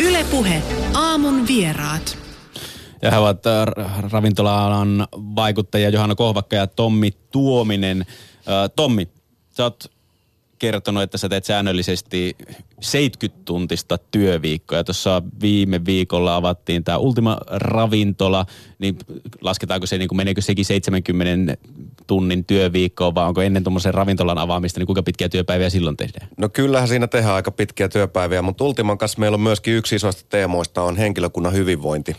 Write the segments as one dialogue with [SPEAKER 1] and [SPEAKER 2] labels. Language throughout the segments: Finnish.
[SPEAKER 1] Ylepuhe aamun vieraat.
[SPEAKER 2] Ja he ovat äh, ravintola-alan vaikuttajia Johanna Kohvakka ja Tommi Tuominen. Äh, Tommi, sä oot kertonut, että sä teet säännöllisesti 70-tuntista työviikkoa. Ja tuossa viime viikolla avattiin tämä Ultima Ravintola, niin lasketaanko se, niin kuin meneekö sekin 70 tunnin työviikkoa, vai onko ennen tuommoisen ravintolan avaamista, niin kuinka pitkiä työpäiviä silloin tehdään?
[SPEAKER 3] No kyllähän siinä tehdään aika pitkiä työpäiviä, mutta Ultiman kanssa meillä on myöskin yksi isoista teemoista on henkilökunnan hyvinvointi,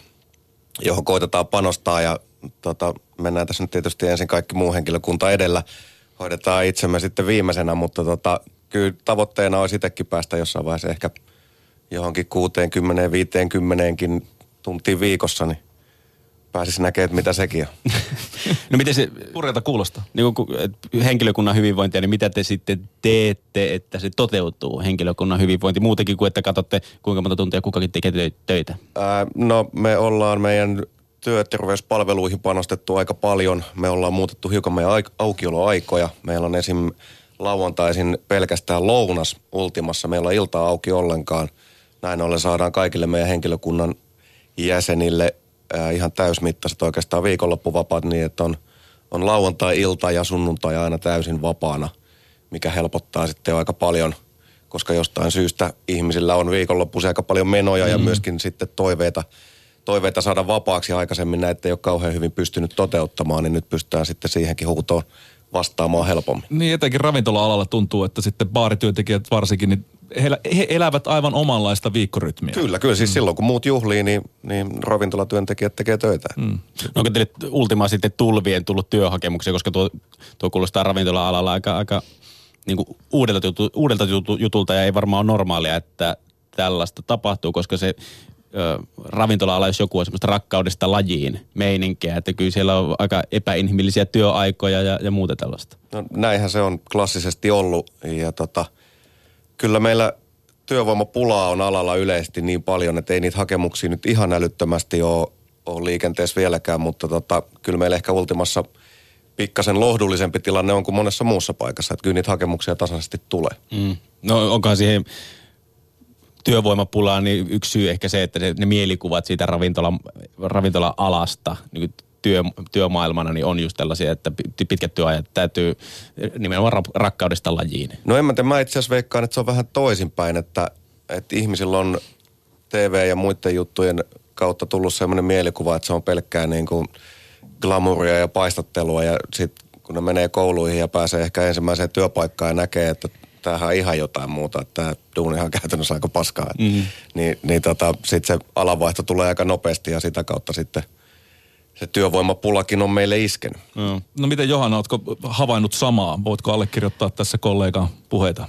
[SPEAKER 3] johon koitetaan panostaa ja tota, mennään tässä nyt tietysti ensin kaikki muu henkilökunta edellä. Hoidetaan itsemme sitten viimeisenä, mutta tota, kyllä tavoitteena olisi itsekin päästä jossain vaiheessa ehkä johonkin 60-50 tuntiin viikossa, niin pääsisi näkemään, että mitä sekin on.
[SPEAKER 2] No miten se
[SPEAKER 4] Purjalta kuulostaa.
[SPEAKER 2] niin kuin, henkilökunnan hyvinvointia, niin mitä te sitten teette, että se toteutuu henkilökunnan hyvinvointi muutenkin kuin, että katsotte kuinka monta tuntia kukakin tekee tö- töitä?
[SPEAKER 3] Ää, no me ollaan meidän työterveyspalveluihin panostettu aika paljon. Me ollaan muutettu hiukan meidän aik- aukioloaikoja. Meillä on esim. lauantaisin pelkästään lounas Ultimassa. Meillä on ilta auki ollenkaan. Näin ollen saadaan kaikille meidän henkilökunnan jäsenille ää, ihan täysmittaiset oikeastaan viikonloppuvapaat niin, että on, on lauantai-ilta ja sunnuntai aina täysin vapaana, mikä helpottaa sitten aika paljon, koska jostain syystä ihmisillä on viikonloppuisin aika paljon menoja mm. ja myöskin sitten toiveita, toiveita saada vapaaksi aikaisemmin näitä ei ole kauhean hyvin pystynyt toteuttamaan, niin nyt pystytään sitten siihenkin huutoon vastaamaan helpommin.
[SPEAKER 4] Niin etenkin ravintola-alalla tuntuu, että sitten baarityöntekijät varsinkin, niin he, he elävät aivan omanlaista viikkorytmiä.
[SPEAKER 3] Kyllä, kyllä. Siis mm. silloin kun muut juhlii, niin, niin ravintolatyöntekijät tekee töitä. Mm.
[SPEAKER 2] No onko teille Ultima sitten tulvien tullut työhakemuksia, koska tuo, tuo kuulostaa ravintola-alalla aika, aika niin kuin uudelta, jutu, uudelta jutu, jutulta ja ei varmaan ole normaalia, että tällaista tapahtuu, koska se ö, ravintola-ala, jos joku on semmoista rakkaudesta lajiin meininkiä, että kyllä siellä on aika epäinhimillisiä työaikoja ja, ja muuta tällaista.
[SPEAKER 3] No näinhän se on klassisesti ollut ja tota, kyllä meillä työvoimapulaa on alalla yleisesti niin paljon, että ei niitä hakemuksia nyt ihan älyttömästi ole, ole liikenteessä vieläkään, mutta tota, kyllä meillä ehkä Ultimassa pikkasen lohdullisempi tilanne on kuin monessa muussa paikassa, että kyllä niitä hakemuksia tasaisesti tulee.
[SPEAKER 2] Mm. No onkohan siihen työvoimapulaan niin yksi syy ehkä se, että ne, ne mielikuvat siitä ravintola, ravintola-alasta niin työ, työmaailmana niin on just tällaisia, että pi- pitkät työajat täytyy nimenomaan ra- rakkaudesta lajiin.
[SPEAKER 3] No en mä tiedä, mä itse asiassa veikkaan, että se on vähän toisinpäin, että, että ihmisillä on TV ja muiden juttujen kautta tullut sellainen mielikuva, että se on pelkkää niin kuin glamouria ja paistattelua ja sitten kun ne menee kouluihin ja pääsee ehkä ensimmäiseen työpaikkaan ja näkee, että tämähän on ihan jotain muuta, että tämä duunihan on käytännössä aika paskaa. Mm-hmm. Niin, niin tota, sitten se alanvaihto tulee aika nopeasti ja sitä kautta sitten se työvoimapulakin on meille iskenyt.
[SPEAKER 4] Mm. No miten Johanna, oletko havainnut samaa? Voitko allekirjoittaa tässä kollegan puheita?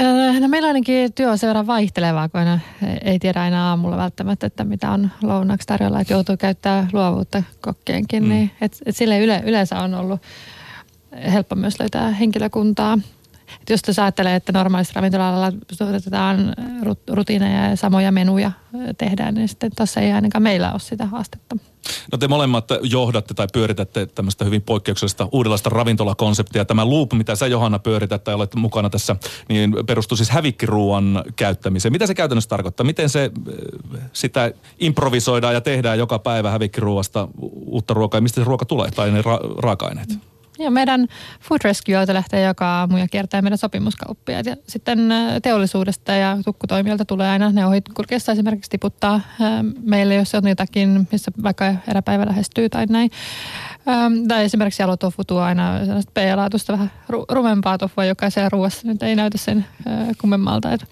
[SPEAKER 5] Öö, No meillä ainakin työ on sen verran vaihtelevaa, kun aina ei tiedä aina aamulla välttämättä, että mitä on lounaksi tarjolla, että joutuu käyttää luovuutta kokkienkin. Mm. Niin, et, et sille yle, yleensä on ollut helppo myös löytää henkilökuntaa. Et jos jos ajattelee, että normaalissa ravintola-alalla suoritetaan rutiineja ja samoja menuja tehdään, niin sitten tuossa ei ainakaan meillä ole sitä haastetta.
[SPEAKER 4] No te molemmat johdatte tai pyöritätte tämmöistä hyvin poikkeuksellista uudenlaista ravintolakonseptia. Tämä loop, mitä sä Johanna pyörität tai olet mukana tässä, niin perustuu siis hävikkiruuan käyttämiseen. Mitä se käytännössä tarkoittaa? Miten se sitä improvisoidaan ja tehdään joka päivä hävikkiruuasta uutta ruokaa? Ja mistä se ruoka tulee tai ne ra- raaka-aineet?
[SPEAKER 5] Ja meidän Food Rescue lähtee joka aamu ja kiertää meidän sopimuskauppiaat. Ja sitten teollisuudesta ja tukkutoimijoilta tulee aina ne ohikulkiessa esimerkiksi tiputtaa meille, jos on jotakin, missä vaikka eräpäivä lähestyy tai näin. Tai esimerkiksi jalotofu tuo aina sellaista B-laatusta vähän ru- rumempaa tofua, joka siellä ruoassa nyt ei näytä sen kummemmalta. Et.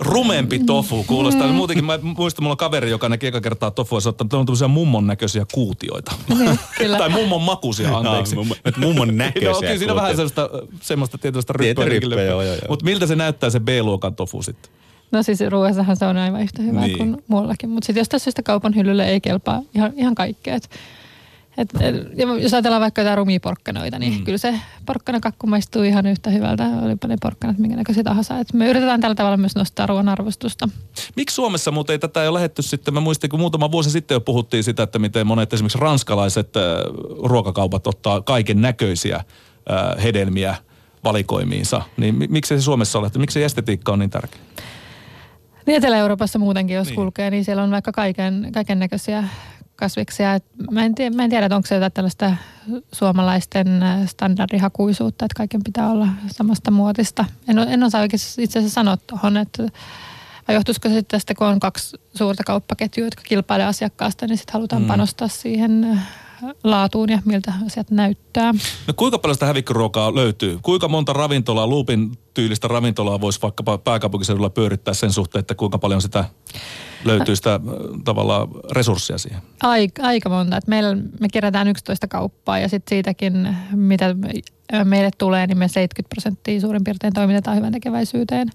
[SPEAKER 4] Rumempi tofu kuulostaa. Mm. Muutenkin mä muistan, mulla on kaveri, joka näki eka kertaa tofua, se on tämmöisiä mummon näköisiä kuutioita.
[SPEAKER 5] Niin, kyllä.
[SPEAKER 4] tai mummon makuisia, anteeksi.
[SPEAKER 2] No, mummon näköisiä
[SPEAKER 4] no, kyllä siinä vähän sellaista, semmoista tietynlaista
[SPEAKER 2] Tietty ryppyä.
[SPEAKER 4] Mutta miltä se näyttää se B-luokan tofu sitten?
[SPEAKER 5] No siis ruoassahan se on aivan yhtä hyvää
[SPEAKER 4] Niin.
[SPEAKER 5] niin. kuin muullakin. Mutta sitten jostain syystä kaupan hyllylle ei kelpaa ihan, ihan kaikkea. Et, et, et, jos ajatellaan vaikka jotain rumia porkkanoita, niin mm. kyllä se porkkanakakku maistuu ihan yhtä hyvältä. Olipa ne porkkanat minkä näköisiä tahansa. Et me yritetään tällä tavalla myös nostaa ruoan arvostusta.
[SPEAKER 4] Miksi Suomessa muuten ei tätä ole lähetty sitten? Mä muistin, kun muutama vuosi sitten jo puhuttiin sitä, että miten monet esimerkiksi ranskalaiset äh, ruokakaupat ottaa kaiken näköisiä äh, hedelmiä valikoimiinsa. Niin mi- miksi se Suomessa ole? Miksi se estetiikka on niin tärkeä?
[SPEAKER 5] Niin Etelä-Euroopassa muutenkin, jos niin. kulkee, niin siellä on vaikka kaiken, kaiken näköisiä kasviksia. Et mä, en tiedä, mä en tiedä, että onko se jotain tällaista suomalaisten äh, standardihakuisuutta, että kaiken pitää olla samasta muotista. En, en osaa oikeasti itse asiassa sanoa tuohon, että vai johtuisiko se tästä, kun on kaksi suurta kauppaketjua, jotka kilpailee asiakkaasta, niin sitten halutaan mm. panostaa siihen äh, laatuun ja miltä asiat näyttää.
[SPEAKER 4] No kuinka paljon sitä hävikkiruokaa löytyy? Kuinka monta ravintolaa, luupin tyylistä ravintolaa voisi vaikkapa pääkaupunkiseudulla pyörittää sen suhteen, että kuinka paljon sitä löytyy sitä äh, tavallaan resursseja siihen?
[SPEAKER 5] Aika, aika monta. Et meillä, me kerätään 11 kauppaa ja sitten siitäkin, mitä meille tulee, niin me 70 prosenttia suurin piirtein toimitetaan hyvän tekeväisyyteen.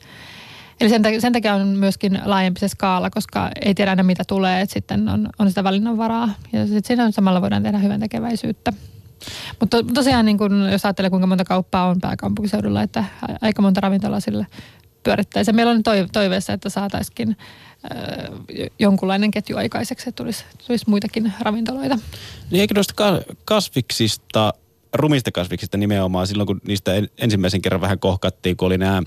[SPEAKER 5] Eli sen, sen takia on myöskin laajempi se skaala, koska ei tiedä aina mitä tulee, että sitten on, on sitä valinnanvaraa. Ja sitten siinä samalla voidaan tehdä hyvän tekeväisyyttä. Mutta tosiaan, niin kun, jos ajattelee kuinka monta kauppaa on pääkaupunkiseudulla, että aika monta ravintolaa sille pyörittäisi. Meillä on toiveessa, että saataisiin jonkunlainen ketju aikaiseksi, että tulisi, tulisi muitakin ravintoloita.
[SPEAKER 2] Niin eikö noista kasviksista, rumista kasviksista nimenomaan silloin, kun niistä ensimmäisen kerran vähän kohkattiin, kun oli nämä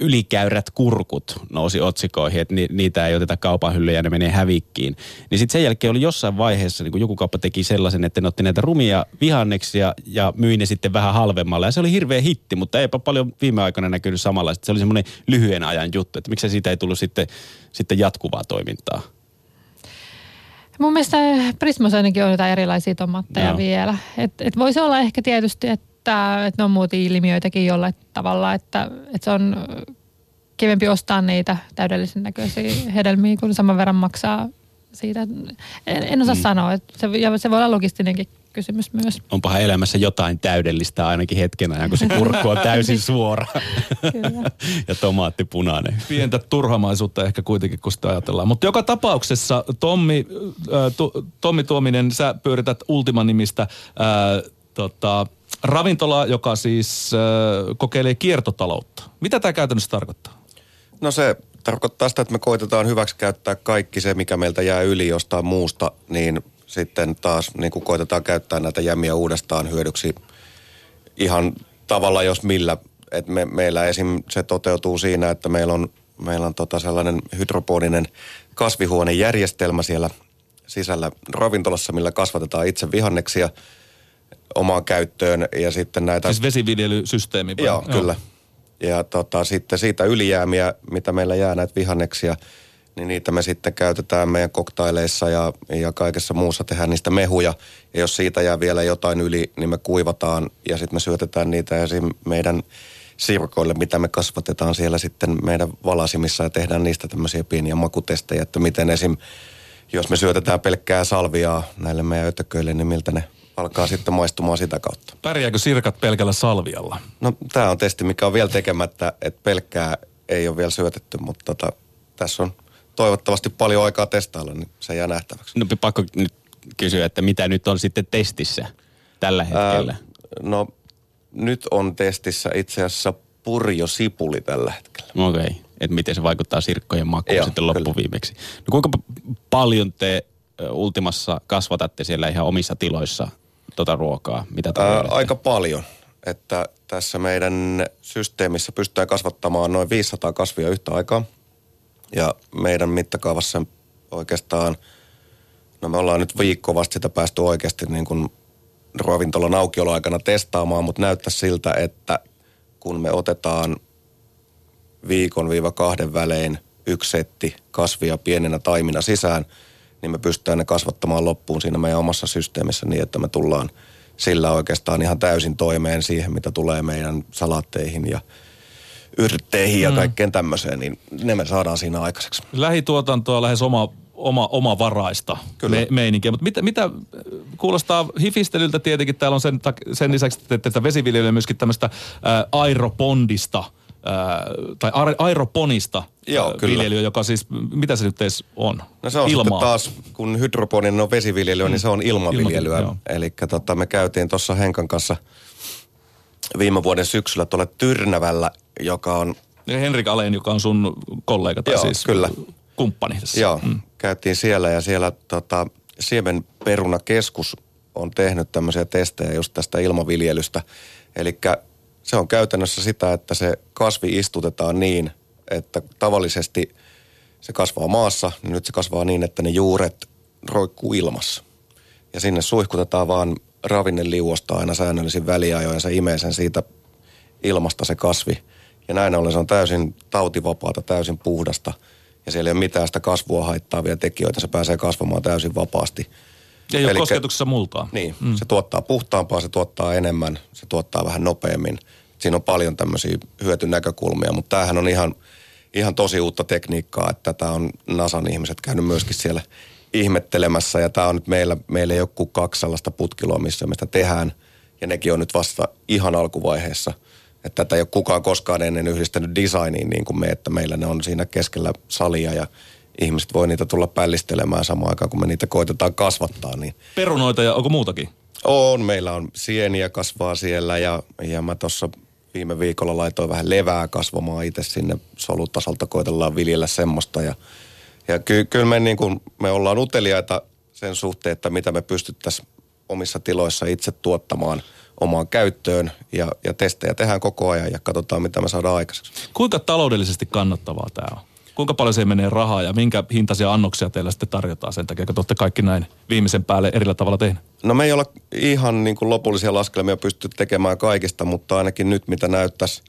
[SPEAKER 2] ylikäyrät kurkut nousi otsikoihin, että ni, niitä ei oteta kaupan hyllyjä ja ne menee hävikkiin. Niin sitten sen jälkeen oli jossain vaiheessa, niin kun joku kauppa teki sellaisen, että ne otti näitä rumia vihanneksia ja myi ne sitten vähän halvemmalla. Ja se oli hirveä hitti, mutta eipä paljon viime aikoina näkynyt samanlaista. Se oli semmoinen lyhyen ajan juttu, että miksei siitä ei tullut sitten, sitten jatkuvaa toimintaa.
[SPEAKER 5] Mun mielestä Prismosainenkin on jotain erilaisia tomatteja no. vielä. Et, et voisi olla ehkä tietysti, että että, että ne on muoti-ilmiöitäkin jollain tavalla, että, että se on kivempi ostaa niitä täydellisen näköisiä hedelmiä, kun saman verran maksaa siitä. En, en osaa mm. sanoa, että se, ja se voi olla logistinenkin kysymys myös.
[SPEAKER 2] Onpahan elämässä jotain täydellistä ainakin hetken ajan, kun se kurkku on täysin suora. ja tomaatti punainen.
[SPEAKER 4] Pientä turhamaisuutta ehkä kuitenkin, kun sitä ajatellaan. Mutta joka tapauksessa, Tommi, äh, to, Tommi Tuominen, sä pyörität Ultima-nimistä äh, tota, ravintola, joka siis äh, kokeilee kiertotaloutta. Mitä tämä käytännössä tarkoittaa?
[SPEAKER 3] No se tarkoittaa sitä, että me koitetaan hyväksi käyttää kaikki se, mikä meiltä jää yli jostain muusta, niin sitten taas niin kuin koitetaan käyttää näitä jämiä uudestaan hyödyksi ihan tavalla jos millä. Et me, meillä esim. se toteutuu siinä, että meillä on, meillä on tota sellainen hydroponinen kasvihuonejärjestelmä siellä sisällä ravintolassa, millä kasvatetaan itse vihanneksia – omaan käyttöön ja sitten näitä...
[SPEAKER 4] Siis vesiviljelysysteemi vai?
[SPEAKER 3] Joo, Joo. kyllä. Ja tota, sitten siitä ylijäämiä, mitä meillä jää näitä vihanneksia, niin niitä me sitten käytetään meidän koktaileissa ja, ja kaikessa muussa tehdään niistä mehuja. Ja jos siitä jää vielä jotain yli, niin me kuivataan ja sitten me syötetään niitä esim. meidän sirkoille, mitä me kasvatetaan siellä sitten meidän valasimissa ja tehdään niistä tämmöisiä pieniä makutestejä, että miten esim. jos me syötetään pelkkää salviaa näille meidän ötököille, niin miltä ne alkaa sitten maistumaan sitä kautta.
[SPEAKER 4] Pärjääkö sirkat pelkällä salvialla?
[SPEAKER 3] No tämä on testi, mikä on vielä tekemättä, että pelkkää ei ole vielä syötetty, mutta tota, tässä on toivottavasti paljon aikaa testailla, niin se jää nähtäväksi.
[SPEAKER 2] No pakko nyt kysyä, että mitä nyt on sitten testissä tällä hetkellä? Ää,
[SPEAKER 3] no nyt on testissä itse asiassa purjosipuli tällä hetkellä.
[SPEAKER 2] Okei, okay. että miten se vaikuttaa sirkkojen makuun Joo, sitten loppuviimeksi. No kuinka paljon te Ultimassa kasvatatte siellä ihan omissa tiloissa tota ruokaa? Mitä Ää,
[SPEAKER 3] aika paljon. Että tässä meidän systeemissä pystytään kasvattamaan noin 500 kasvia yhtä aikaa. Ja meidän mittakaavassa oikeastaan, no me ollaan nyt viikko vasta sitä päästy oikeasti niin kuin ravintolan aukioloaikana testaamaan, mutta näyttää siltä, että kun me otetaan viikon viiva kahden välein yksi setti kasvia pienenä taimina sisään – niin me pystytään ne kasvattamaan loppuun siinä meidän omassa systeemissä niin, että me tullaan sillä oikeastaan ihan täysin toimeen siihen, mitä tulee meidän salaatteihin ja yrtteihin ja mm. kaikkeen tämmöiseen, niin ne me saadaan siinä aikaiseksi.
[SPEAKER 4] Lähituotantoa lähes oma, oma, oma varaista Me, meininkiä, mutta mitä, mitä kuulostaa hifistelyltä tietenkin, täällä on sen, sen lisäksi, että, että vesiviljelyä myöskin tämmöistä aeropondista – tai aeroponista Joo, viljelyä, joka siis, mitä se nyt edes on?
[SPEAKER 3] No se on Ilmaa. sitten taas, kun hydroponin on vesiviljelyä, mm. niin se on ilmaviljelyä. Ilma, Eli tota, me käytiin tuossa Henkan kanssa viime vuoden syksyllä tuolla Tyrnävällä, joka on...
[SPEAKER 4] Ja Henrik Alen, joka on sun kollega tai Joo, siis kyllä. kumppani tässä.
[SPEAKER 3] Joo, mm. käytiin siellä ja siellä tota, Siemenperunakeskus on tehnyt tämmöisiä testejä just tästä ilmaviljelystä. Eli se on käytännössä sitä, että se kasvi istutetaan niin, että tavallisesti se kasvaa maassa, niin nyt se kasvaa niin, että ne juuret roikkuu ilmassa. Ja sinne suihkutetaan vaan ravinneliuosta aina säännöllisin väliajoin ja se imee sen siitä ilmasta se kasvi. Ja näin ollen se on täysin tautivapaata, täysin puhdasta ja siellä ei ole mitään sitä kasvua haittaavia tekijöitä. Se pääsee kasvamaan täysin vapaasti.
[SPEAKER 4] Ei ole
[SPEAKER 3] Elikkä-
[SPEAKER 4] kosketuksessa multaa.
[SPEAKER 3] Niin, mm. se tuottaa puhtaampaa, se tuottaa enemmän, se tuottaa vähän nopeammin. Siinä on paljon tämmöisiä hyötynäkökulmia, mutta tämähän on ihan, ihan tosi uutta tekniikkaa, että tätä on NASAn ihmiset käynyt myöskin siellä ihmettelemässä. Ja tämä on nyt meillä, meillä ei ole kuin kaksi sellaista putkiloa, missä me sitä tehdään. Ja nekin on nyt vasta ihan alkuvaiheessa. Että tätä ei ole kukaan koskaan ennen yhdistänyt designiin niin kuin me, että meillä ne on siinä keskellä salia ja ihmiset voi niitä tulla pällistelemään samaan aikaan, kun me niitä koitetaan kasvattaa. Niin
[SPEAKER 4] Perunoita ja onko muutakin?
[SPEAKER 3] on, meillä on sieniä kasvaa siellä ja, ja mä tuossa viime viikolla laitoin vähän levää kasvamaan itse sinne solutasolta, koitellaan viljellä semmoista. Ja, ja ky, kyllä me, niin kuin, me ollaan uteliaita sen suhteen, että mitä me pystyttäisiin omissa tiloissa itse tuottamaan omaan käyttöön ja, ja testejä tehdään koko ajan ja katsotaan, mitä me saadaan aikaiseksi.
[SPEAKER 4] Kuinka taloudellisesti kannattavaa tämä on? Kuinka paljon se menee rahaa ja minkä hintaisia annoksia teillä sitten tarjotaan sen takia, kun te olette kaikki näin viimeisen päälle erillä tavalla tehneet?
[SPEAKER 3] No me ei olla ihan niin kuin lopullisia laskelmia pysty tekemään kaikista, mutta ainakin nyt mitä näyttäisi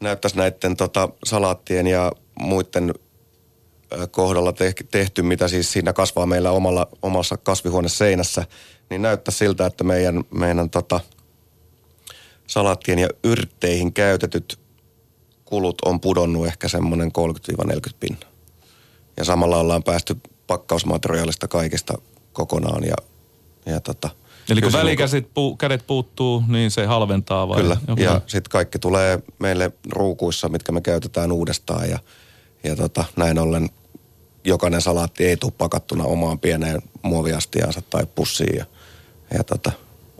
[SPEAKER 3] näyttäisi näiden tota, salaattien ja muiden kohdalla te- tehty, mitä siis siinä kasvaa meillä omalla, omassa kasvihuoneseinässä, niin näyttää siltä, että meidän, meidän tota, salaattien ja yrtteihin käytetyt kulut on pudonnut ehkä semmoinen 30-40 pinna. Ja samalla ollaan päästy pakkausmateriaalista kaikista kokonaan ja, ja tota,
[SPEAKER 4] Eli kun välikäsit puu, kädet puuttuu, niin se halventaa vai?
[SPEAKER 3] Kyllä,
[SPEAKER 4] Okei.
[SPEAKER 3] ja sitten kaikki tulee meille ruukuissa, mitkä me käytetään uudestaan ja, ja tota, näin ollen jokainen salaatti ei tule pakattuna omaan pieneen muoviastiaansa tai pussiin ja, ja tota,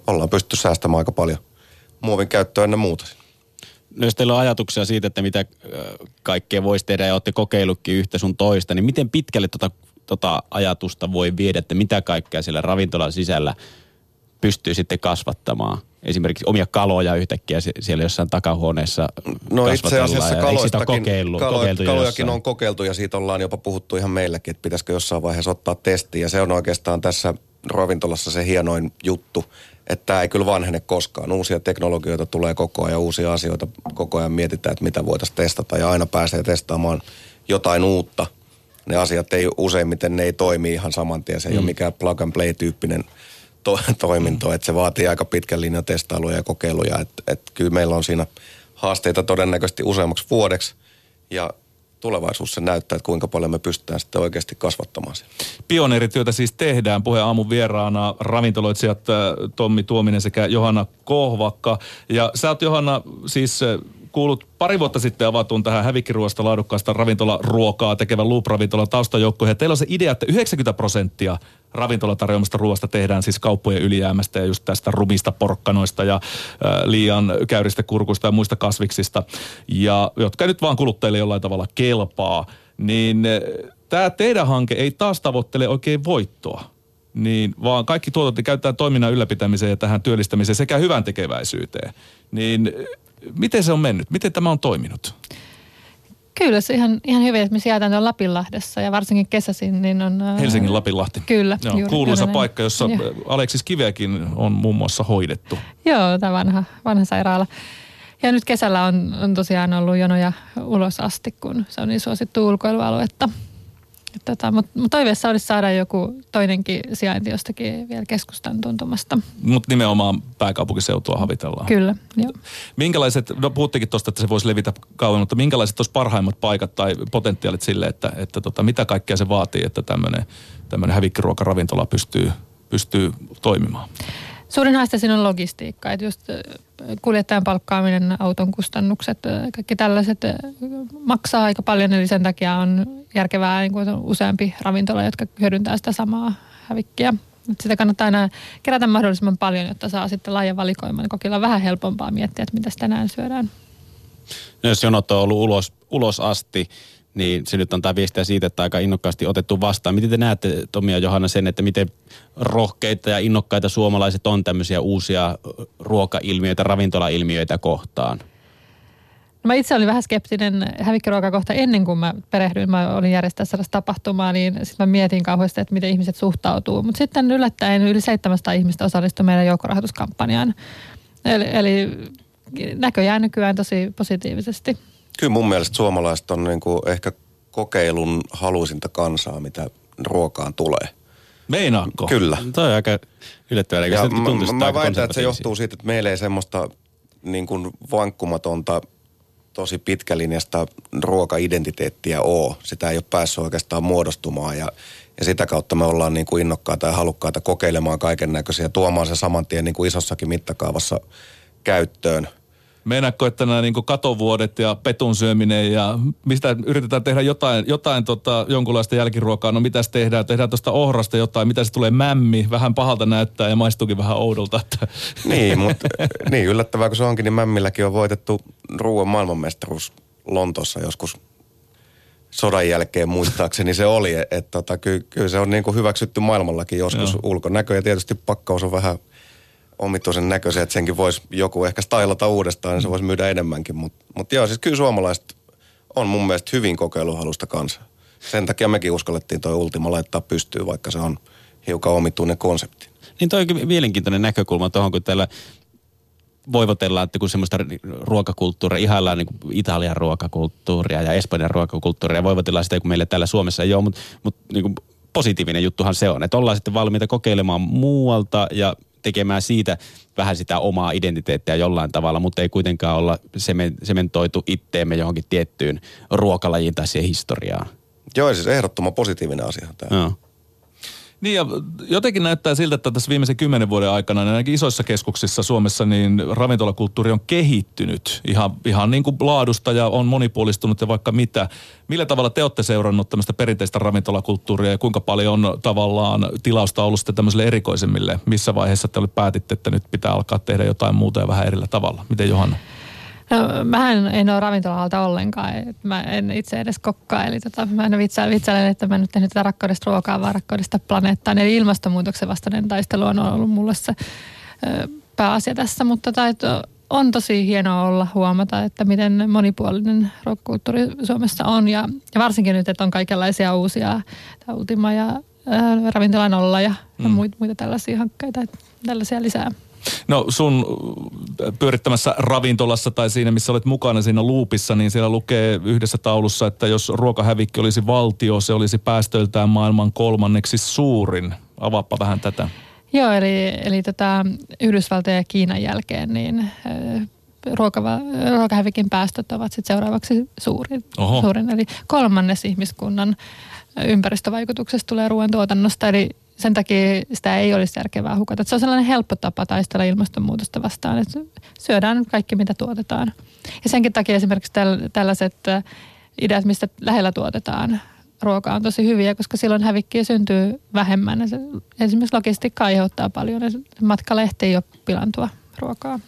[SPEAKER 3] ollaan pystytty säästämään aika paljon muovin käyttöä ennen muuta.
[SPEAKER 2] No jos teillä on ajatuksia siitä, että mitä kaikkea voisi tehdä ja olette kokeillutkin yhtä sun toista, niin miten pitkälle tota, tota ajatusta voi viedä, että mitä kaikkea siellä ravintolan sisällä pystyy sitten kasvattamaan? Esimerkiksi omia kaloja yhtäkkiä sie- siellä jossain takahuoneessa
[SPEAKER 3] No itse asiassa
[SPEAKER 2] ja
[SPEAKER 3] kaloistakin,
[SPEAKER 2] kokeillu,
[SPEAKER 3] kalo, kalojakin
[SPEAKER 2] jossain?
[SPEAKER 3] on kokeiltu ja siitä ollaan jopa puhuttu ihan meilläkin, että pitäisikö jossain vaiheessa ottaa testi. Ja se on oikeastaan tässä ravintolassa se hienoin juttu, että tämä ei kyllä vanhene koskaan. Uusia teknologioita tulee koko ajan, uusia asioita koko ajan mietitään, että mitä voitaisiin testata ja aina pääsee testaamaan jotain uutta. Ne asiat ei useimmiten ne ei toimi ihan saman tien. Se ei mm. ole mikään plug and play tyyppinen to- toiminto, että se vaatii aika pitkän linjan testailuja ja kokeiluja. Että et kyllä meillä on siinä haasteita todennäköisesti useammaksi vuodeksi ja tulevaisuus se näyttää, että kuinka paljon me pystytään sitten oikeasti kasvattamaan sitä.
[SPEAKER 4] Pioneerityötä siis tehdään. Puheen aamun vieraana ravintoloitsijat äh, Tommi Tuominen sekä Johanna Kohvakka. Ja sä oot Johanna siis äh, kuulut pari vuotta sitten avatuun tähän hävikkiruoasta laadukkaasta ravintolaruokaa tekevän Loop-ravintolan taustajoukkoihin. Teillä on se idea, että 90 prosenttia ravintolatarjoamasta ruoasta tehdään siis kauppojen ylijäämästä ja just tästä rumista porkkanoista ja äh, liian käyristä kurkuista ja muista kasviksista, ja, jotka nyt vaan kuluttajille jollain tavalla kelpaa. Niin tämä teidän hanke ei taas tavoittele oikein voittoa, niin, vaan kaikki tuotot käytetään toiminnan ylläpitämiseen ja tähän työllistämiseen sekä hyvän tekeväisyyteen. Niin äh, miten se on mennyt? Miten tämä on toiminut?
[SPEAKER 5] Kyllä se ihan, ihan hyvin, että me sijataan tuolla Lapinlahdessa ja varsinkin kesäisin, niin on... ää,
[SPEAKER 4] Helsingin Lapinlahti.
[SPEAKER 5] Kyllä,
[SPEAKER 4] Joo,
[SPEAKER 5] juuri-
[SPEAKER 4] kuuluisa
[SPEAKER 5] juuri näin.
[SPEAKER 4] paikka, jossa
[SPEAKER 5] Joo.
[SPEAKER 4] Aleksis Kiveäkin on muun muassa hoidettu.
[SPEAKER 5] Joo, tämä vanha, vanha sairaala. Ja nyt kesällä on, on tosiaan ollut jonoja ulos asti, kun se on niin suosittu ulkoilualuetta. Tota, Mutta mut toiveessa olisi saada joku toinenkin sijainti jostakin vielä keskustan tuntumasta.
[SPEAKER 4] Mutta nimenomaan pääkaupunkiseutua havitellaan.
[SPEAKER 5] Kyllä, joo.
[SPEAKER 4] Minkälaiset, no puhuttikin tuosta, että se voisi levitä kauan, mutta minkälaiset olisi parhaimmat paikat tai potentiaalit sille, että, että tota, mitä kaikkea se vaatii, että tämmöinen hävikkiruokaravintola pystyy, pystyy toimimaan?
[SPEAKER 5] Suurin haaste siinä on logistiikka, että just äh, kuljettajan palkkaaminen, auton kustannukset, äh, kaikki tällaiset äh, maksaa aika paljon, eli sen takia on järkevää niin kuin useampi ravintola, jotka hyödyntää sitä samaa hävikkiä. Mutta sitä kannattaa aina kerätä mahdollisimman paljon, jotta saa sitten laajan valikoiman. Kokilla on vähän helpompaa miettiä, että mitä tänään syödään.
[SPEAKER 2] No jos jonot on ollut ulos, ulos asti, niin se nyt antaa viestiä siitä, että aika innokkaasti otettu vastaan. Miten te näette, Tomi ja Johanna, sen, että miten rohkeita ja innokkaita suomalaiset on tämmöisiä uusia ruokailmiöitä, ravintolailmiöitä kohtaan?
[SPEAKER 5] Mä itse olin vähän skeptinen hävikkiruokakohta ennen kuin mä perehdyin. Mä olin järjestää sellaista tapahtumaa, niin sitten mä mietin kauheasti, että miten ihmiset suhtautuu. Mutta sitten yllättäen yli 700 ihmistä osallistui meidän joukkorahoituskampanjaan. Eli, eli näköjään nykyään tosi positiivisesti.
[SPEAKER 3] Kyllä mun mielestä suomalaiset on niin kuin ehkä kokeilun haluisinta kansaa, mitä ruokaan tulee.
[SPEAKER 4] Meinaatko?
[SPEAKER 3] Kyllä.
[SPEAKER 2] Toi on aika yllättävää.
[SPEAKER 3] Ja
[SPEAKER 2] Ja
[SPEAKER 3] mä, mä väitän, että se johtuu siitä, että meillä ei semmoista niin kuin vankkumatonta, tosi pitkälinjasta ruokaidentiteettiä ole. Sitä ei ole päässyt oikeastaan muodostumaan ja, ja sitä kautta me ollaan niin kuin innokkaita ja halukkaita kokeilemaan kaiken näköisiä, tuomaan se saman tien niin kuin isossakin mittakaavassa käyttöön.
[SPEAKER 4] Meinaatko, että nämä niin katovuodet ja petun syöminen ja mistä yritetään tehdä jotain, jotain tota, jonkunlaista jälkiruokaa, no mitäs tehdään? Tehdään tuosta ohrasta jotain, mitä se tulee mämmi, vähän pahalta näyttää ja maistuukin vähän oudolta. Että.
[SPEAKER 3] Niin, mutta niin yllättävää kuin se onkin, niin Mämmilläkin on voitettu ruoan maailmanmestaruus Lontoossa joskus sodan jälkeen muistaakseni se oli, että et, tota, kyllä, kyllä se on niin kuin hyväksytty maailmallakin joskus
[SPEAKER 4] Joo.
[SPEAKER 3] ulkonäkö ja tietysti pakkaus on vähän omituisen näköisiä, että senkin voisi joku ehkä stylata uudestaan, niin se voisi myydä enemmänkin, mutta mut joo, siis kyllä suomalaiset on mun mielestä hyvin kokeiluhalusta kanssa. Sen takia mekin uskallettiin toi Ultima laittaa pystyyn, vaikka se on hiukan omituinen konsepti.
[SPEAKER 2] Niin toi onkin mielenkiintoinen näkökulma tuohon, kun täällä voivotellaan, että kun semmoista ruokakulttuuria, ihaillaan niin Italian ruokakulttuuria ja Espanjan ruokakulttuuria, ja voivotellaan sitä, kun meillä täällä Suomessa ei ole, mutta, mutta niin positiivinen juttuhan se on, että ollaan sitten valmiita kokeilemaan muualta ja tekemään siitä vähän sitä omaa identiteettiä jollain tavalla, mutta ei kuitenkaan olla semen- sementoitu itteemme johonkin tiettyyn ruokalajiin tai siihen historiaan.
[SPEAKER 3] Joo, siis ehdottoman positiivinen asia tämä.
[SPEAKER 2] Joo.
[SPEAKER 4] Niin ja jotenkin näyttää siltä, että tässä viimeisen kymmenen vuoden aikana niin ainakin isoissa keskuksissa Suomessa niin ravintolakulttuuri on kehittynyt ihan, ihan niin kuin laadusta ja on monipuolistunut ja vaikka mitä. Millä tavalla te olette seurannut tämmöistä perinteistä ravintolakulttuuria ja kuinka paljon on tavallaan tilausta ollut sitten tämmöisille erikoisemmille? Missä vaiheessa te päätitte, että nyt pitää alkaa tehdä jotain muuta ja vähän erillä tavalla? Miten Johanna?
[SPEAKER 5] No, mähän en ole ravintola ollenkaan. Et Mä en itse edes kokkaa. Eli tota, mä en vitsa, vitsailen, että mä en nyt tehnyt tätä rakkaudesta ruokaa, vaan rakkaudesta planeettaan. Eli ilmastonmuutoksen vastainen taistelu on ollut mulle se ö, pääasia tässä. Mutta tota, et on tosi hienoa olla huomata, että miten monipuolinen ruokakulttuuri Suomessa on. Ja, ja varsinkin nyt, että on kaikenlaisia uusia, tämä Ultima ja äh, ravintolan olla ja, mm. ja muita, muita tällaisia hankkeita, että tällaisia lisää.
[SPEAKER 4] No sun pyörittämässä ravintolassa tai siinä, missä olet mukana siinä luupissa, niin siellä lukee yhdessä taulussa, että jos ruokahävikki olisi valtio, se olisi päästöiltään maailman kolmanneksi suurin. Avaappa vähän tätä.
[SPEAKER 5] Joo, eli, eli tota, Yhdysvaltojen ja Kiinan jälkeen niin ruokava, ruokahävikin päästöt ovat sitten seuraavaksi suurin,
[SPEAKER 4] Oho.
[SPEAKER 5] suurin. Eli kolmannes ihmiskunnan ympäristövaikutuksesta tulee ruoantuotannosta, eli sen takia sitä ei olisi järkevää hukata. Se on sellainen helppo tapa taistella ilmastonmuutosta vastaan, että syödään kaikki, mitä tuotetaan. Ja senkin takia esimerkiksi täl, tällaiset ideat, mistä lähellä tuotetaan ruokaa on tosi hyviä, koska silloin hävikkiä syntyy vähemmän. Esimerkiksi logistiikka aiheuttaa paljon ja matkalehti ei ole pilantua ruokaa.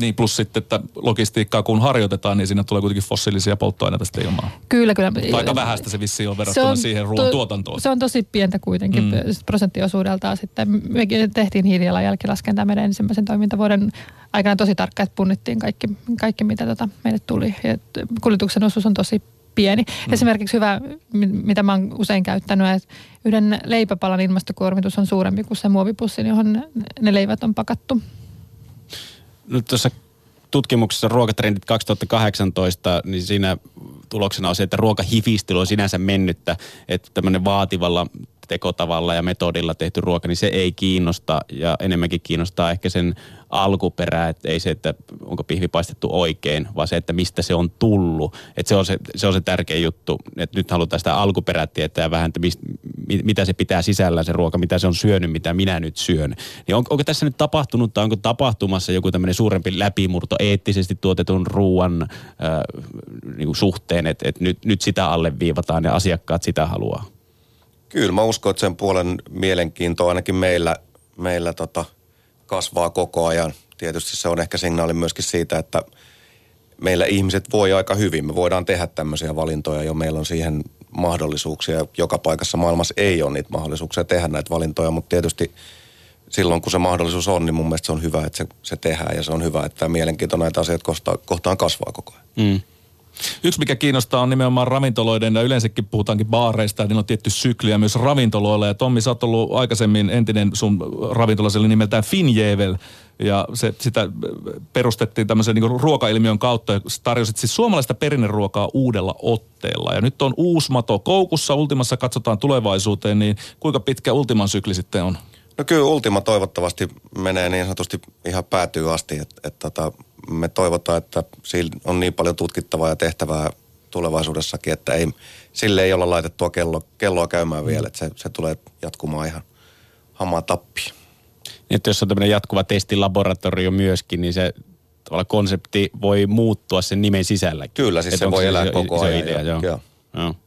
[SPEAKER 4] Niin, plus sitten, että logistiikkaa kun harjoitetaan, niin siinä tulee kuitenkin fossiilisia polttoaineita sitten ilmaan.
[SPEAKER 5] Kyllä, kyllä.
[SPEAKER 4] Aika vähäistä se vissi on verrattuna on siihen ruoan
[SPEAKER 5] to,
[SPEAKER 4] tuotantoon.
[SPEAKER 5] Se on tosi pientä kuitenkin mm. prosenttiosuudeltaan sitten. Me tehtiin hiilijalanjälkilaskentaa meidän ensimmäisen toimintavuoden aikana tosi tarkkaan, että punnittiin kaikki, kaikki mitä tota meille tuli. Ja kuljetuksen osuus on tosi pieni. Mm. Esimerkiksi hyvä, mitä mä oon usein käyttänyt, että yhden leipäpalan ilmastokuormitus on suurempi kuin se muovipussi, johon ne leivät on pakattu.
[SPEAKER 2] Nyt tuossa tutkimuksessa Ruokatrendit 2018, niin siinä tuloksena on se, että ruokahifistely on sinänsä mennyttä, että tämmöinen vaativalla tekotavalla ja metodilla tehty ruoka, niin se ei kiinnosta ja enemmänkin kiinnostaa ehkä sen alkuperä, että ei se, että onko pihvi paistettu oikein, vaan se, että mistä se on tullut. Että se on se, se on se tärkeä juttu, että nyt halutaan sitä alkuperää tietää vähän, että mist, mitä se pitää sisällä se ruoka, mitä se on syönyt, mitä minä nyt syön. Niin on, onko tässä nyt tapahtunut tai onko tapahtumassa joku tämmöinen suurempi läpimurto eettisesti tuotetun ruoan äh, niin suhteen, että, että nyt, nyt sitä alleviivataan ja asiakkaat sitä haluaa?
[SPEAKER 3] Kyllä mä uskon, että sen puolen mielenkiinto ainakin meillä, meillä tota, kasvaa koko ajan. Tietysti se on ehkä signaali myöskin siitä, että meillä ihmiset voi aika hyvin. Me voidaan tehdä tämmöisiä valintoja jo. Meillä on siihen mahdollisuuksia. Joka paikassa maailmassa ei ole niitä mahdollisuuksia tehdä näitä valintoja, mutta tietysti silloin kun se mahdollisuus on, niin mun mielestä se on hyvä, että se, se tehdään ja se on hyvä, että mielenkiinto näitä asioita kohtaan, kohtaan kasvaa koko ajan.
[SPEAKER 2] Mm.
[SPEAKER 4] Yksi, mikä kiinnostaa, on nimenomaan ravintoloiden, ja yleensäkin puhutaankin baareista, ja niillä on tietty sykliä myös ravintoloilla. Ja Tommi, sä oot ollut aikaisemmin entinen sun ravintola, se oli nimeltään Finjevel, ja se, sitä perustettiin tämmöisen niin ruokailmiön kautta, ja tarjosit siis suomalaista perinneruokaa uudella otteella. Ja nyt on uusi mato koukussa, Ultimassa katsotaan tulevaisuuteen, niin kuinka pitkä Ultiman sykli sitten on?
[SPEAKER 3] No kyllä Ultima toivottavasti menee niin sanotusti ihan päätyy asti, että, että, että me toivotaan, että sillä on niin paljon tutkittavaa ja tehtävää tulevaisuudessakin, että ei, sille ei olla laitettua kello, kelloa käymään vielä, että se, se tulee jatkumaan ihan hamaa tappi.
[SPEAKER 2] Niin, että jos on tämmöinen jatkuva testilaboratorio myöskin, niin se konsepti voi muuttua sen nimen sisällä.
[SPEAKER 3] Kyllä, siis se voi elää koko ajan. Idea, joo. joo.
[SPEAKER 4] Joo.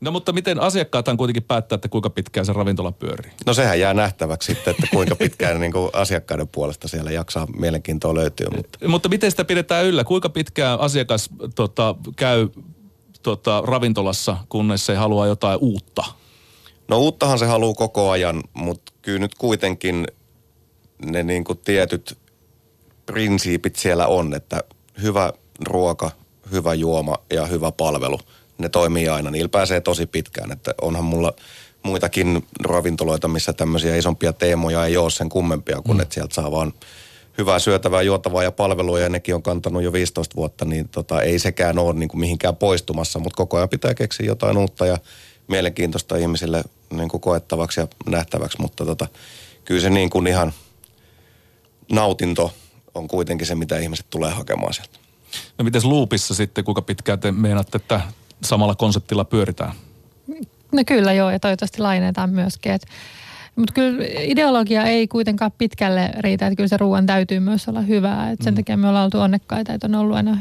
[SPEAKER 4] No mutta miten asiakkaathan kuitenkin päättää, että kuinka pitkään se ravintola pyörii?
[SPEAKER 3] No sehän jää nähtäväksi sitten, että kuinka pitkään niin kuin asiakkaiden puolesta siellä jaksaa mielenkiintoa löytyy.
[SPEAKER 4] Mutta, mutta miten sitä pidetään yllä? Kuinka pitkään asiakas tota, käy tota, ravintolassa, kunnes se haluaa jotain uutta?
[SPEAKER 3] No uuttahan se haluaa koko ajan, mutta kyllä nyt kuitenkin ne niin kuin tietyt prinsiipit siellä on, että hyvä ruoka, hyvä juoma ja hyvä palvelu – ne toimii aina. Niillä pääsee tosi pitkään, että onhan mulla muitakin ravintoloita, missä tämmöisiä isompia teemoja ei ole sen kummempia, kun mm. että sieltä saa vaan hyvää syötävää, juotavaa ja palvelua ja nekin on kantanut jo 15 vuotta, niin tota, ei sekään ole niin kuin mihinkään poistumassa, mutta koko ajan pitää keksiä jotain uutta ja mielenkiintoista ihmisille niin kuin koettavaksi ja nähtäväksi, mutta tota, kyllä se niin kuin ihan nautinto on kuitenkin se, mitä ihmiset tulee hakemaan sieltä.
[SPEAKER 4] No miten luupissa sitten, kuinka pitkään te meinaatte, että samalla konseptilla pyöritään?
[SPEAKER 5] No kyllä joo, ja toivottavasti lainetaan myöskin. Mutta kyllä ideologia ei kuitenkaan pitkälle riitä, että kyllä se ruoan täytyy myös olla hyvää. Et sen mm. takia me ollaan oltu onnekkaita, että on ollut aina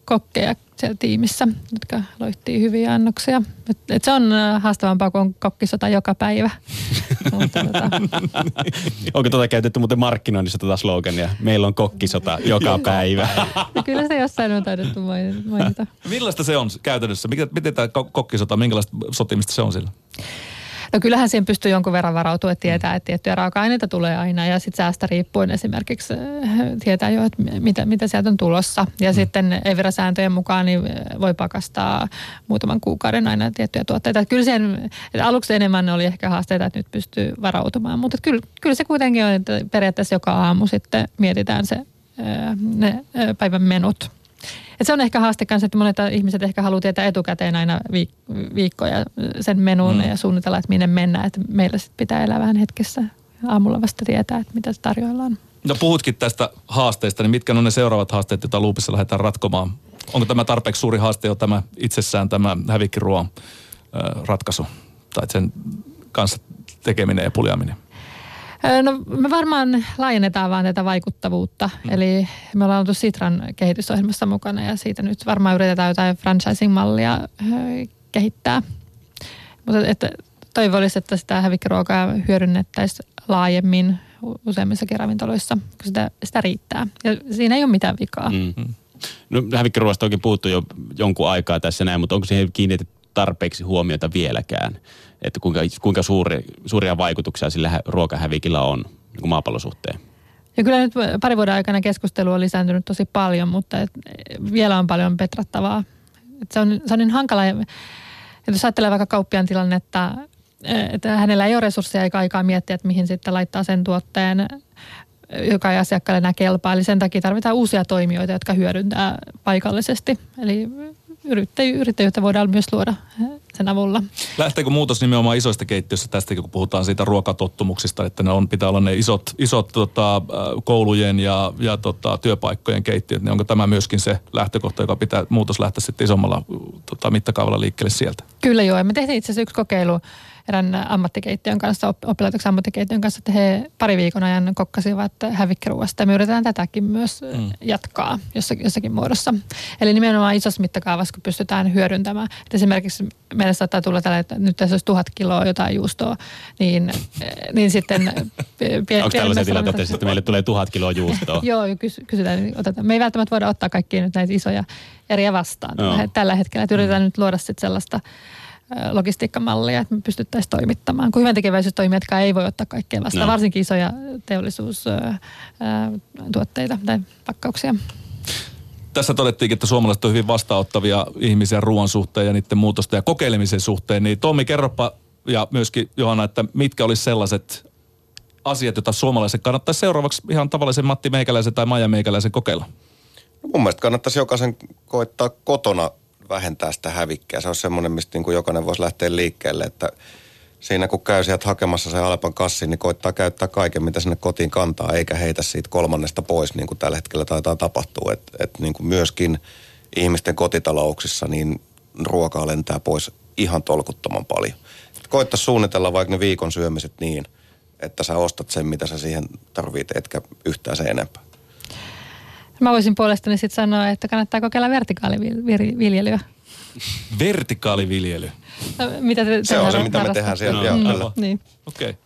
[SPEAKER 5] huippukokkeja siellä tiimissä, jotka loihtii hyviä annoksia. Et, et se on äh, haastavampaa, kun on kokkisota joka päivä. Mutta, tota...
[SPEAKER 2] Onko tuota käytetty muuten markkinoinnissa tuota slogania? Meillä on kokkisota joka päivä.
[SPEAKER 5] no, kyllä se jossain on taidettu mainita.
[SPEAKER 4] Millaista se on käytännössä? Miten tämä kokkisota, minkälaista sotimista se on sillä?
[SPEAKER 5] No kyllähän siihen pystyy jonkun verran varautua, että tietää, että tiettyjä raaka-aineita tulee aina ja sitten säästä riippuen esimerkiksi äh, tietää jo, että mitä, mitä sieltä on tulossa. Ja mm. sitten Evira-sääntöjen mukaan niin äh, voi pakastaa muutaman kuukauden aina tiettyjä tuotteita. Että kyllä sen, että aluksi enemmän oli ehkä haasteita, että nyt pystyy varautumaan, mutta kyllä, kyllä se kuitenkin on, että periaatteessa joka aamu sitten mietitään se, äh, ne päivän menut. Et se on ehkä haaste kanssa, että monet ihmiset ehkä haluaa tietää etukäteen aina viik- viikkoja sen menun mm. ja suunnitella, että minne mennään. Että meillä sitten pitää elää vähän hetkessä aamulla vasta tietää, että mitä tarjoillaan.
[SPEAKER 4] No puhutkin tästä haasteesta, niin mitkä on ne seuraavat haasteet, joita Luupissa lähdetään ratkomaan? Onko tämä tarpeeksi suuri haaste jo tämä itsessään tämä hävikkiruoan ratkaisu tai sen kanssa tekeminen ja puljaaminen?
[SPEAKER 5] No me varmaan laajennetaan vaan tätä vaikuttavuutta. Mm. Eli me ollaan oltu Sitran kehitysohjelmassa mukana ja siitä nyt varmaan yritetään jotain franchising-mallia kehittää. Mutta että toivoisin, että sitä hävikkiruokaa hyödynnettäisiin laajemmin useammissakin ravintoloissa, kun sitä, sitä riittää. Ja siinä ei ole mitään vikaa. Mm.
[SPEAKER 2] No hävikkiruoasta onkin puhuttu jo jonkun aikaa tässä näin, mutta onko siihen kiinnitetty tarpeeksi huomiota vieläkään? että kuinka, kuinka suuri, suuria vaikutuksia sillä ruokahävikillä on niin kuin maapallon suhteen.
[SPEAKER 5] Ja kyllä nyt pari vuoden aikana keskustelu on lisääntynyt tosi paljon, mutta et vielä on paljon petrattavaa. Et se, on, se on niin hankala. Et jos ajattelee vaikka kauppian tilannetta, että hänellä ei ole resursseja eikä aikaa miettiä, että mihin sitten laittaa sen tuotteen, joka ei asiakkaalle enää kelpaa. Eli sen takia tarvitaan uusia toimijoita, jotka hyödyntää paikallisesti. Eli yrittäjyyttä voidaan myös luoda sen avulla.
[SPEAKER 4] Lähteekö muutos nimenomaan isoista keittiöistä tästä, kun puhutaan siitä ruokatottumuksista, että ne on, pitää olla ne isot, isot tota, koulujen ja, ja tota, työpaikkojen keittiöt, niin onko tämä myöskin se lähtökohta, joka pitää muutos lähteä sitten isommalla tota, mittakaavalla liikkeelle sieltä?
[SPEAKER 5] Kyllä joo, me tehtiin itse asiassa yksi kokeilu erään ammattikeittiön kanssa, oppilaitoksen ammattikeittiön kanssa, että he pari viikon ajan kokkasivat hävikkiruuasta. Me yritetään tätäkin myös mm. jatkaa jossakin, jossakin muodossa. Eli nimenomaan isossa mittakaavassa, kun pystytään hyödyntämään. Että esimerkiksi meille saattaa tulla tällä, että nyt tässä olisi tuhat kiloa jotain juustoa, niin, niin sitten...
[SPEAKER 2] Pie, Onko tällaisia tilanteita, että meille tulee tuhat kiloa juustoa?
[SPEAKER 5] Joo, kys, kysytään. Niin otetaan. Me ei välttämättä voida ottaa kaikkia nyt näitä isoja eriä vastaan no. tällä hetkellä. Että yritetään mm. nyt luoda sitten sellaista logistiikkamallia, että me pystyttäisiin toimittamaan. Kun hyvän tekeväisyystoimijatkaan ei voi ottaa kaikkea vastaan,
[SPEAKER 2] No.
[SPEAKER 5] varsinkin isoja teollisuustuotteita tai pakkauksia.
[SPEAKER 4] Tässä todettiinkin, että suomalaiset on hyvin vastaanottavia ihmisiä ruoan suhteen ja niiden muutosten ja kokeilemisen suhteen. Niin Tommi, kerropa ja myöskin Johanna, että mitkä olisi sellaiset asiat, joita suomalaiset kannattaisi seuraavaksi ihan tavallisen Matti Meikäläisen tai Maija Meikäläisen kokeilla?
[SPEAKER 3] No mun mielestä kannattaisi jokaisen koittaa kotona vähentää sitä hävikkiä. Se on semmoinen, mistä niin kuin jokainen voisi lähteä liikkeelle, että siinä kun käy sieltä hakemassa sen Alepan kassin, niin koittaa käyttää kaiken, mitä sinne kotiin kantaa, eikä heitä siitä kolmannesta pois, niin kuin tällä hetkellä taitaa tapahtua. Että et niin kuin myöskin ihmisten kotitalouksissa niin ruokaa lentää pois ihan tolkuttoman paljon. Et koittaa suunnitella vaikka ne viikon syömiset niin, että sä ostat sen, mitä sä siihen tarvit, etkä yhtään se enempää.
[SPEAKER 5] Mä voisin puolestani sitten sanoa, että kannattaa kokeilla vertikaaliviljelyä.
[SPEAKER 4] Vertikaaliviljely.
[SPEAKER 5] Mitä te,
[SPEAKER 3] Se on se, mitä me tehdään siellä.
[SPEAKER 2] No,
[SPEAKER 3] Joo,
[SPEAKER 2] no.
[SPEAKER 3] kyllä.
[SPEAKER 5] Niin.
[SPEAKER 4] Okei. Okay.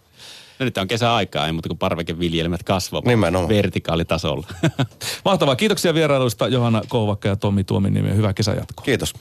[SPEAKER 2] No nyt on kesäaikaa, ei muuta kuin parvekeviljelmät kasvavat
[SPEAKER 3] Nimenomaan.
[SPEAKER 2] vertikaalitasolla.
[SPEAKER 4] Mahtavaa. Kiitoksia vierailuista Johanna Kouvakka ja Tommi Tuominiemi. Hyvää kesän jatkoa.
[SPEAKER 3] Kiitos.